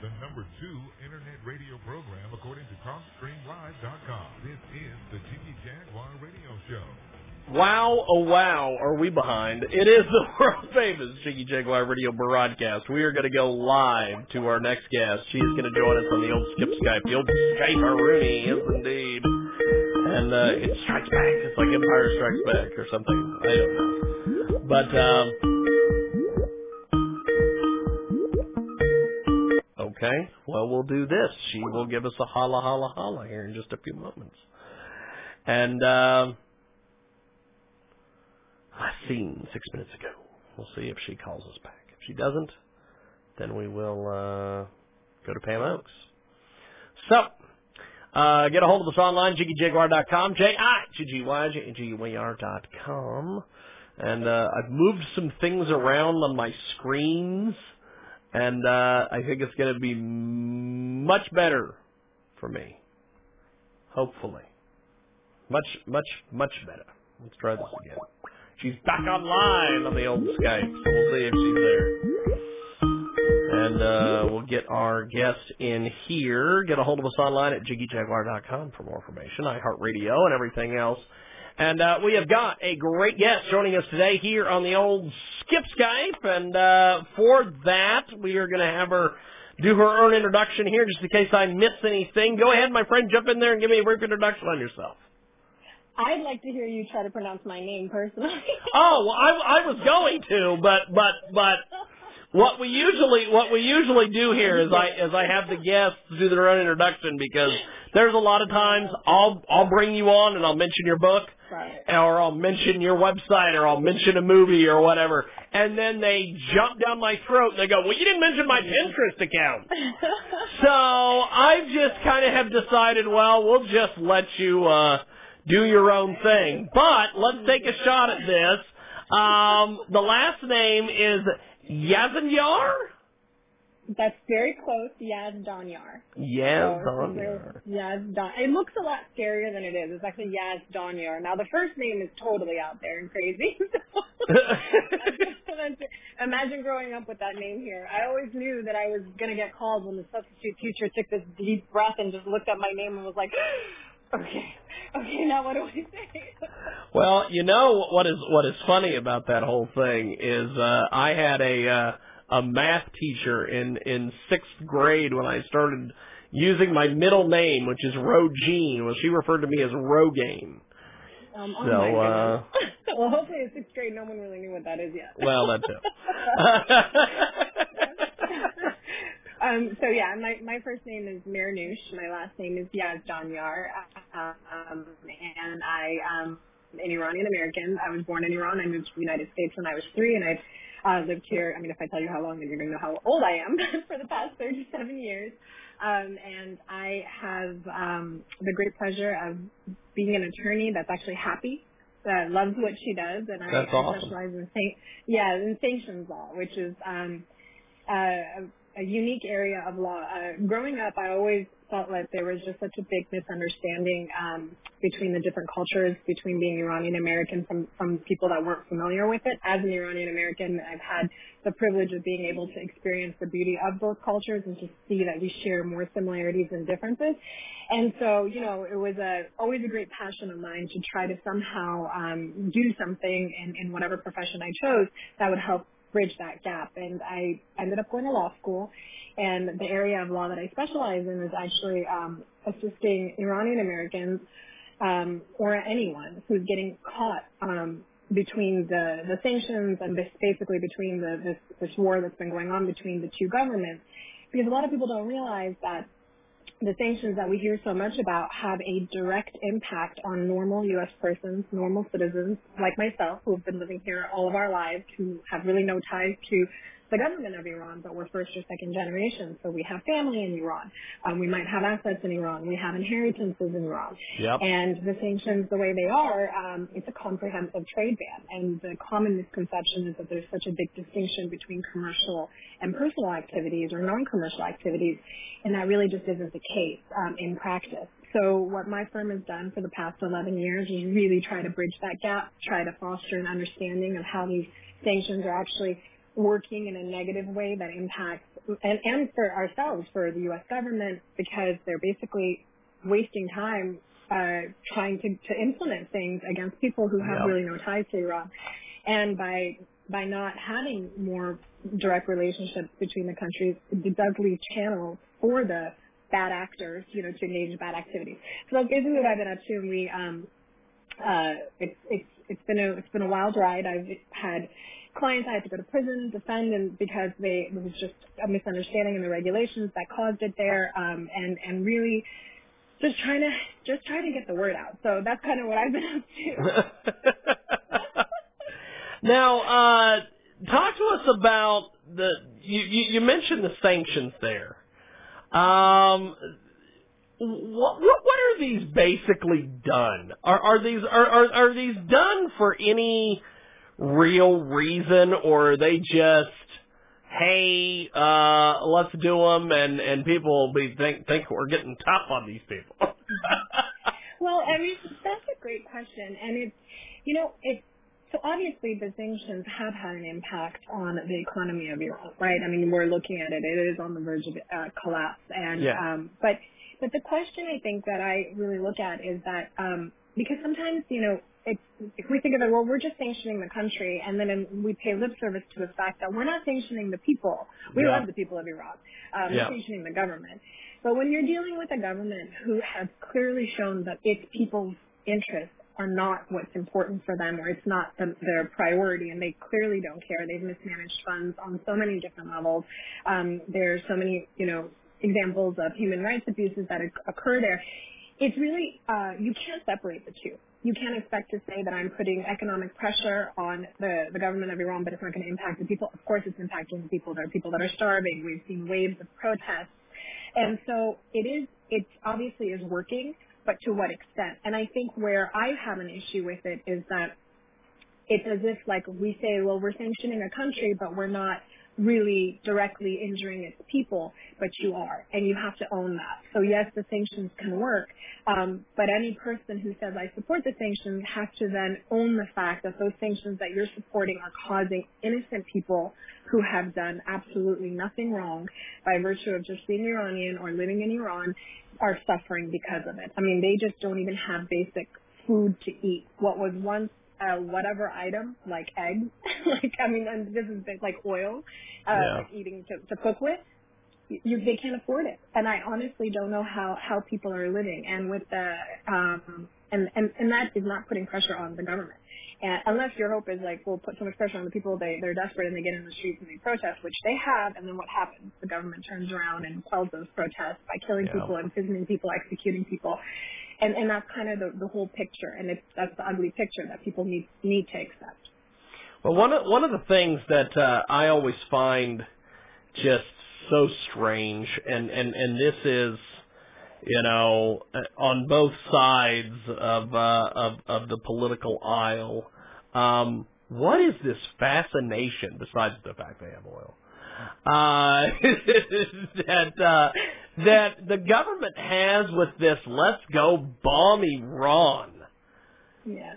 The number two internet radio program according to TalkStreamLive.com. This is the Jiggy Jaguar Radio Show. Wow, oh wow, are we behind? It is the world famous Jiggy Jaguar radio broadcast. We are going to go live to our next guest. She's going to join us on the old Skip Skype. The old Skype Rooney, yes indeed. And uh, it strikes back. It's like Empire Strikes Back or something. I don't know. But, um, okay, well, we'll do this. She will give us a holla, holla, holla here in just a few moments. And, um, last seen six minutes ago. We'll see if she calls us back. If she doesn't, then we will uh, go to Pam Oaks. So, uh, get a hold of us online, jiggyjaguar.com, J-I-G-G-Y-J-G-Y-R.com. And uh, I've moved some things around on my screens, and uh, I think it's going to be much better for me. Hopefully. Much, much, much better. Let's try this again. She's back online on the old Skype, so we'll see if she's there. And uh, we'll get our guest in here. Get a hold of us online at jiggyjaguar.com for more information, iHeartRadio, and everything else. And uh, we have got a great guest joining us today here on the old Skip Skype. And uh, for that, we are going to have her do her own introduction here, just in case I miss anything. Go ahead, my friend, jump in there and give me a brief introduction on yourself. I'd like to hear you try to pronounce my name personally. oh, well, I, I was going to, but but but what we usually what we usually do here is I as I have the guests do their own introduction because there's a lot of times I'll I'll bring you on and I'll mention your book right. or I'll mention your website or I'll mention a movie or whatever and then they jump down my throat and they go, "Well, you didn't mention my Pinterest account." so I just kind of have decided, well, we'll just let you uh do your own thing. But let's take a shot at this. Um, the last name is Yazanyar? That's very close. Yaz Donyar. Yaz So, Donyar. Yaz Don. It looks a lot scarier than it is. It's actually Yaz Donyar. Now the first name is totally out there and crazy. Imagine growing up with that name here. I always knew that I was gonna get called when the substitute teacher took this deep breath and just looked at my name and was like, "Okay, okay, now what do we say?" Well, you know what is what is funny about that whole thing is uh I had a uh a math teacher in in 6th grade when I started using my middle name, which is Rogene. Well, she referred to me as Rogaine. Um, oh So, my uh, well, hopefully in sixth grade, no one really knew what that is yet. Well, that too. um, so yeah, my my first name is Mehrnoush. My last name is Yazdanyar, um, and I am an Iranian American. I was born in Iran. I moved to the United States when I was three, and I've uh, lived here. I mean, if I tell you how long, then you're going to know how old I am for the past 37 years. Um, and I have um, the great pleasure of being an attorney that's actually happy, that loves what she does, and I, That's I awesome. specialize in san- yeah in sanctions law, which is um, uh, a, unique area of law. Uh, growing up, I always felt like there was just such a big misunderstanding um, between the different cultures, between being Iranian American from from people that weren't familiar with it. As an Iranian American, I've had the privilege of being able to experience the beauty of both cultures and to see that we share more similarities than differences. And so, you know, it was a always a great passion of mine to try to somehow um, do something in, in whatever profession I chose that would help bridge that gap. And I ended up going to law school, and the area of law that I specialize in is actually um, assisting Iranian Americans um, or anyone who's getting caught um, between the, the sanctions and this, basically between the, this, this war that's been going on between the two governments. Because a lot of people don't realize that the sanctions that we hear so much about have a direct impact on normal U.S. persons, normal citizens like myself, who have been living here all of our lives, who have really no ties to the government of Iran, but we're first or second generation. So we have family in Iran. Um, we might have assets in Iran. We have inheritances in Iran. Yep. And the sanctions, the way they are, um, it's a comprehensive trade ban. And the common misconception is that there's such a big distinction between commercial and personal activities or non-commercial activities, and that really just isn't the case um, in practice. So what my firm has done for the past 11 years is really try to bridge that gap, try to foster an understanding of how these sanctions are actually working in a negative way that impacts, and, and for ourselves, for the U.S. government, because they're basically wasting time uh, trying to, to implement things against people who have Yep. really no ties to Iran. And by by not having more direct relationships between the countries, it does leave channels for the bad actors, you know, to engage in bad activities. So that's basically what I've been up to. And we, um, uh, it's it's it's been a it's been a wild ride. I've had clients I had to go to prison, defend, and because they it was just a misunderstanding in the regulations that caused it there, um, and and really just trying to just trying to get the word out. So that's kind of what I've been up to. now, uh, talk to us about the. You, you, you mentioned the sanctions there. Um, what, what what are these basically done? Are are these are are, are these done for any real reason, or are they just hey, uh, let's do them, and and people will be think think we're getting tough on these people. Well, I mean, that's a great question, and it's, you know, it's so obviously the sanctions have had an impact on the economy of Iran, right? I mean, we're looking at it; it is on the verge of uh, collapse, and Yeah. um, but but the question I think that I really look at is that um, because sometimes you know. It's, if we think of it, well, we're just sanctioning the country, and then we pay lip service to the fact that we're not sanctioning the people. We Yeah. love the people of Iran. Um, Yeah. We're sanctioning the government. But when you're dealing with a government who has clearly shown that its people's interests are not what's important for them or it's not the, their priority and they clearly don't care. They've mismanaged funds on so many different levels. Um, there's so many, you know, examples of human rights abuses that occur there. It's really, uh, you can't separate the two. You can't expect to say that I'm putting economic pressure on the, the government of Iran, but it's not going to impact the people. Of course it's impacting the people. There are people that are starving. We've seen waves of protests. And so it is, it obviously is working, but to what extent? And I think where I have an issue with it is that it's as if like we say, well, we're sanctioning a country, but we're not really directly injuring its people, but you are, and you have to own that. So yes, the sanctions can work, um, but any person who says I support the sanctions has to then own the fact that those sanctions that you're supporting are causing innocent people who have done absolutely nothing wrong by virtue of just being Iranian or living in Iran are suffering because of it. I mean, they just don't even have basic food to eat. What was once uh, whatever item, like eggs, like I mean, and this is like oil, uh, Yeah. like eating to, to cook with. You, they can't afford it, and I honestly don't know how how people are living. And with the um, and and and that is not putting pressure on the government. And unless your hope is like, we'll put so much pressure on the people, they they're desperate and they get in the streets and they protest, which they have, and then what happens? The government turns around and quells those protests by killing Yeah. people, imprisoning people, executing people and and that's kind of the, the whole picture, and it's that's the ugly picture that people need need to accept. Well, one of one of the things that uh, I always find just so strange, and and and this is, you know, uh, on both sides of uh, of of the political aisle. Um, what is this fascination besides the fact they have oil? Uh, that uh, that the government has with this "Let's go bomb Iran." Yes.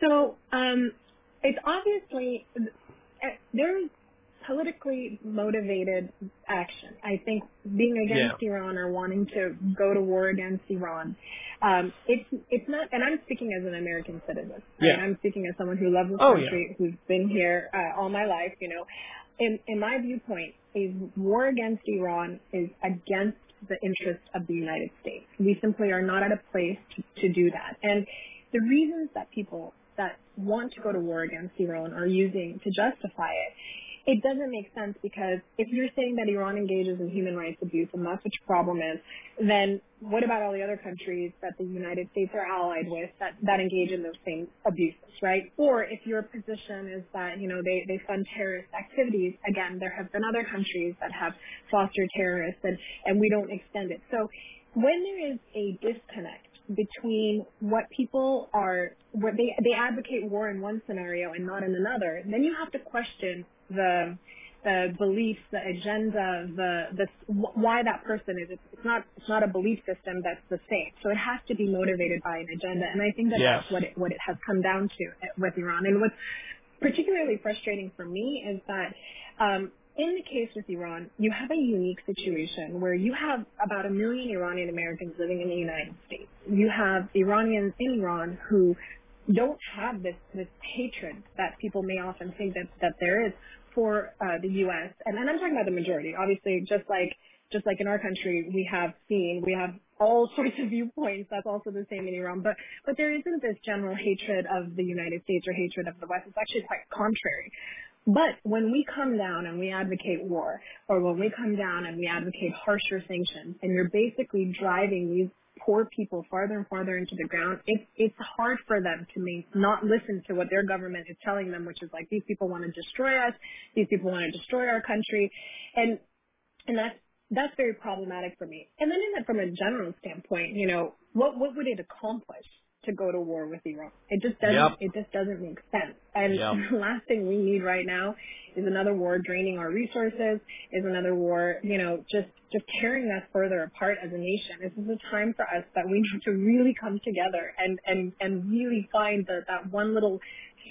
So um, it's obviously uh, there's politically motivated action. I think being against Iran or wanting to go to war against Iran, um, it's it's not. And I'm speaking as an American citizen. right? Yeah. I'm speaking as someone who loves this Oh, yeah. country, who's been here uh, all my life. You know, in in my viewpoint, a war against Iran is against the interests of the United States. We simply are not at a place to, to do that. And the reasons that people that want to go to war against Iran are using to justify it it doesn't make sense because if you're saying that Iran engages in human rights abuse and that's what your problem is, then what about all the other countries that the United States are allied with that, that engage in those same abuses, right? Or if your position is that, you know, they, they fund terrorist activities, again, there have been other countries that have fostered terrorists and, and we don't extend it. So when there is a disconnect between what people are, what they, they advocate war in one scenario and not in another, then you have to question the the beliefs, the agenda, the the why that person is. It's, it's not it's not a belief system that's the same. So it has to be motivated by an agenda, and I think that yes. that's what it what it has come down to with Iran. And what's particularly frustrating for me is that. Um, in the case with Iran, you have a unique situation where you have about a million Iranian Americans living in the United States. You have Iranians in Iran who don't have this this hatred that people may often think that that there is for uh, the U.S. and, and I'm talking about the majority. Obviously, just like just like in our country, we have seen we have all sorts of viewpoints. That's also the same in Iran. But but there isn't this general hatred of the United States or hatred of the West. It's actually quite contrary. But when we come down and we advocate war, or when we come down and we advocate harsher sanctions, and you're basically driving these poor people farther and farther into the ground, it's it's hard for them to not listen to what their government is telling them, which is like these people want to destroy us, these people want to destroy our country, and and that's that's very problematic for me. And then in that, from a general standpoint, you know, what what would it accomplish? To go to war with Iran. It just doesn't yep. it just doesn't make sense. And yep. the last thing we need right now is another war draining our resources, is another war, you know, just just tearing us further apart as a nation. This is a time for us that we need to really come together and and and really find the, that one little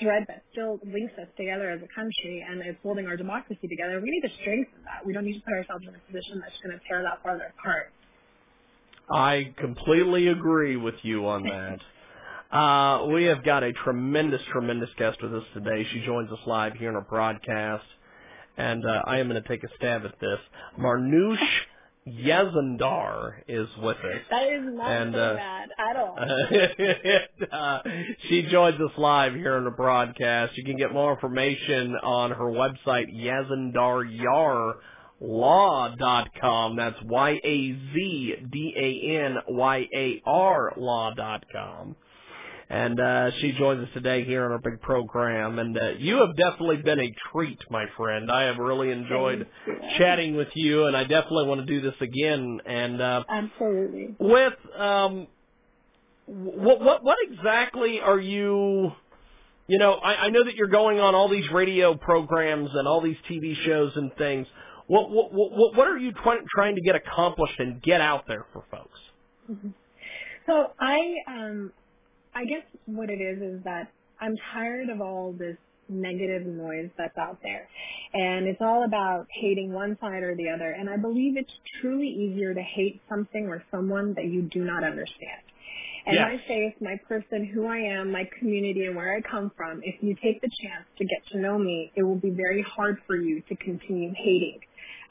thread that still links us together as a country and is holding our democracy together. We need to strengthen that. We don't need to put ourselves in a position that's going to tear that farther apart. I completely agree with you on that. Uh, we have got a tremendous, tremendous guest with us today. She joins us live here in our broadcast, and uh, I am going to take a stab at this. Marnoosh Yazandar is with us. That is not and, so uh, bad at all. uh, she joins us live here in the broadcast. You can get more information on her website, yazandaryar law.com. That's Y-A-Z-D-A-N-Y-A-R law.com and uh, she joins us today here on our big program. And uh, you have definitely been a treat, my friend. I have really enjoyed chatting with you, and I definitely want to do this again. And uh, absolutely, with um, what what what exactly are you? You know, I, I know that you're going on all these radio programs and all these TV shows and things. What what what, what are you trying trying to get accomplished and get out there for folks? Mm-hmm. So I um I guess what it is is that I'm tired of all this negative noise that's out there. And it's all about hating one side or the other. And I believe it's truly easier to hate something or someone that you do not understand. And yes. my faith, my person, who I am, my community, and where I come from, if you take the chance to get to know me, it will be very hard for you to continue hating.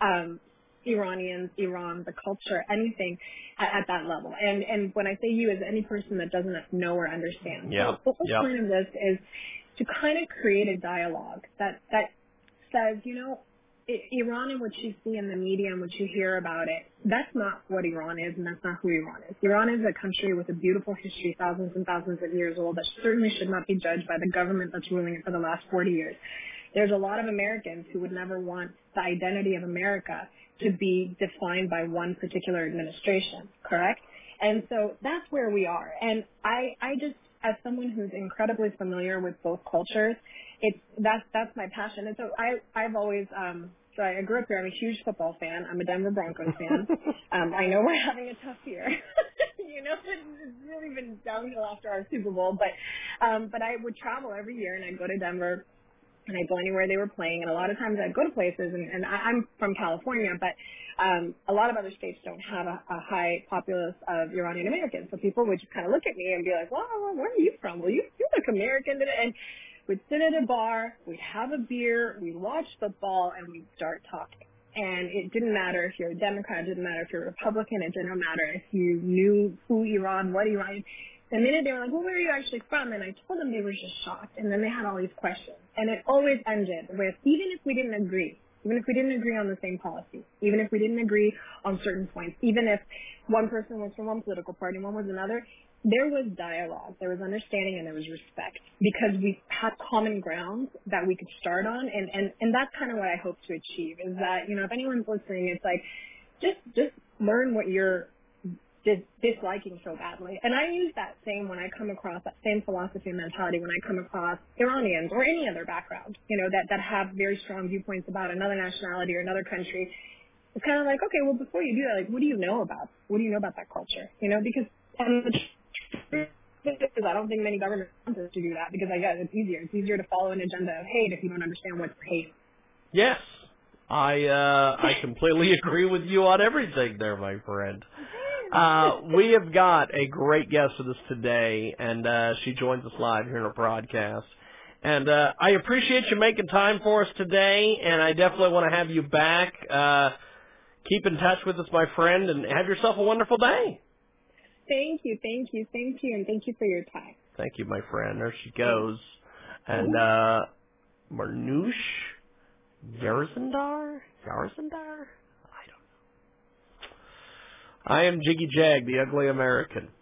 Um, Iranians, Iran, the culture, anything at, at, that level. And and when I say you, as any person that doesn't know or understand. Yeah. So the whole point of this is to kind of create a dialogue that that says, you know, Iran and what you see in the media and what you hear about it, that's not what Iran is and that's not who Iran is. Iran is a country with a beautiful history, thousands and thousands of years old, that certainly should not be judged by the government that's ruling it for the last 40 years. There's a lot of Americans who would never want the identity of America to be defined by one particular administration, correct? And so that's where we are. And I, I just, as someone who's incredibly familiar with both cultures, it's that's that's my passion. And so I, I've always, um, so I grew up here. I'm a huge football fan. I'm a Denver Broncos fan. um, I know we're having a tough year. you know, it's really been downhill after our Super Bowl. But, um, but I would travel every year and I'd go to Denver and I'd go anywhere they were playing. And a lot of times I'd go to places, and, and I'm from California, but um, a lot of other states don't have a, a high populace of Iranian Americans. So people would just kind of look at me and be like, "Well, where are you from? Well, you you look American." And we'd sit at a bar, we'd have a beer, we'd watch football, and we'd start talking. And it didn't matter if you're a Democrat, it didn't matter if you're a Republican, it didn't matter if you knew who Iran, what Iran the minute they were like, well, where are you actually from? And I told them they were just shocked. And then they had all these questions. And it always ended with, even if we didn't agree, even if we didn't agree on the same policy, even if we didn't agree on certain points, even if one person was from one political party and one was another, there was dialogue, there was understanding, and there was respect because we had common ground that we could start on, and and and that's kind of what I hope to achieve. Is that you know if anyone's listening, it's like just just learn what you're dis- disliking so badly, and I use that same when I come across that same philosophy and mentality when I come across Iranians or any other background, you know that that have very strong viewpoints about another nationality or another country. It's kind of like okay, well before you do that, like what do you know about what do you know about that culture? You know because and the I don't think many governments want us to do that because I guess it's easier. It's easier to follow an agenda of hate if you don't understand what's hate. Yes, I uh, I completely agree with you on everything there, my friend. Uh, we have got a great guest with us today, and uh, she joins us live here in our broadcast. And uh, I appreciate you making time for us today, and I definitely want to have you back. Uh, keep in touch with us, my friend, and have yourself a wonderful day. Thank you, thank you, thank you, and thank you for your time. Thank you, my friend. There she goes. And uh Marnoush Yarzandar? Yarzandar? I am Jiggy Jag, the ugly American.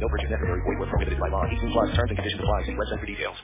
No purchase necessary. Void where prohibited by law. 18 plus terms and conditions apply. See website for details.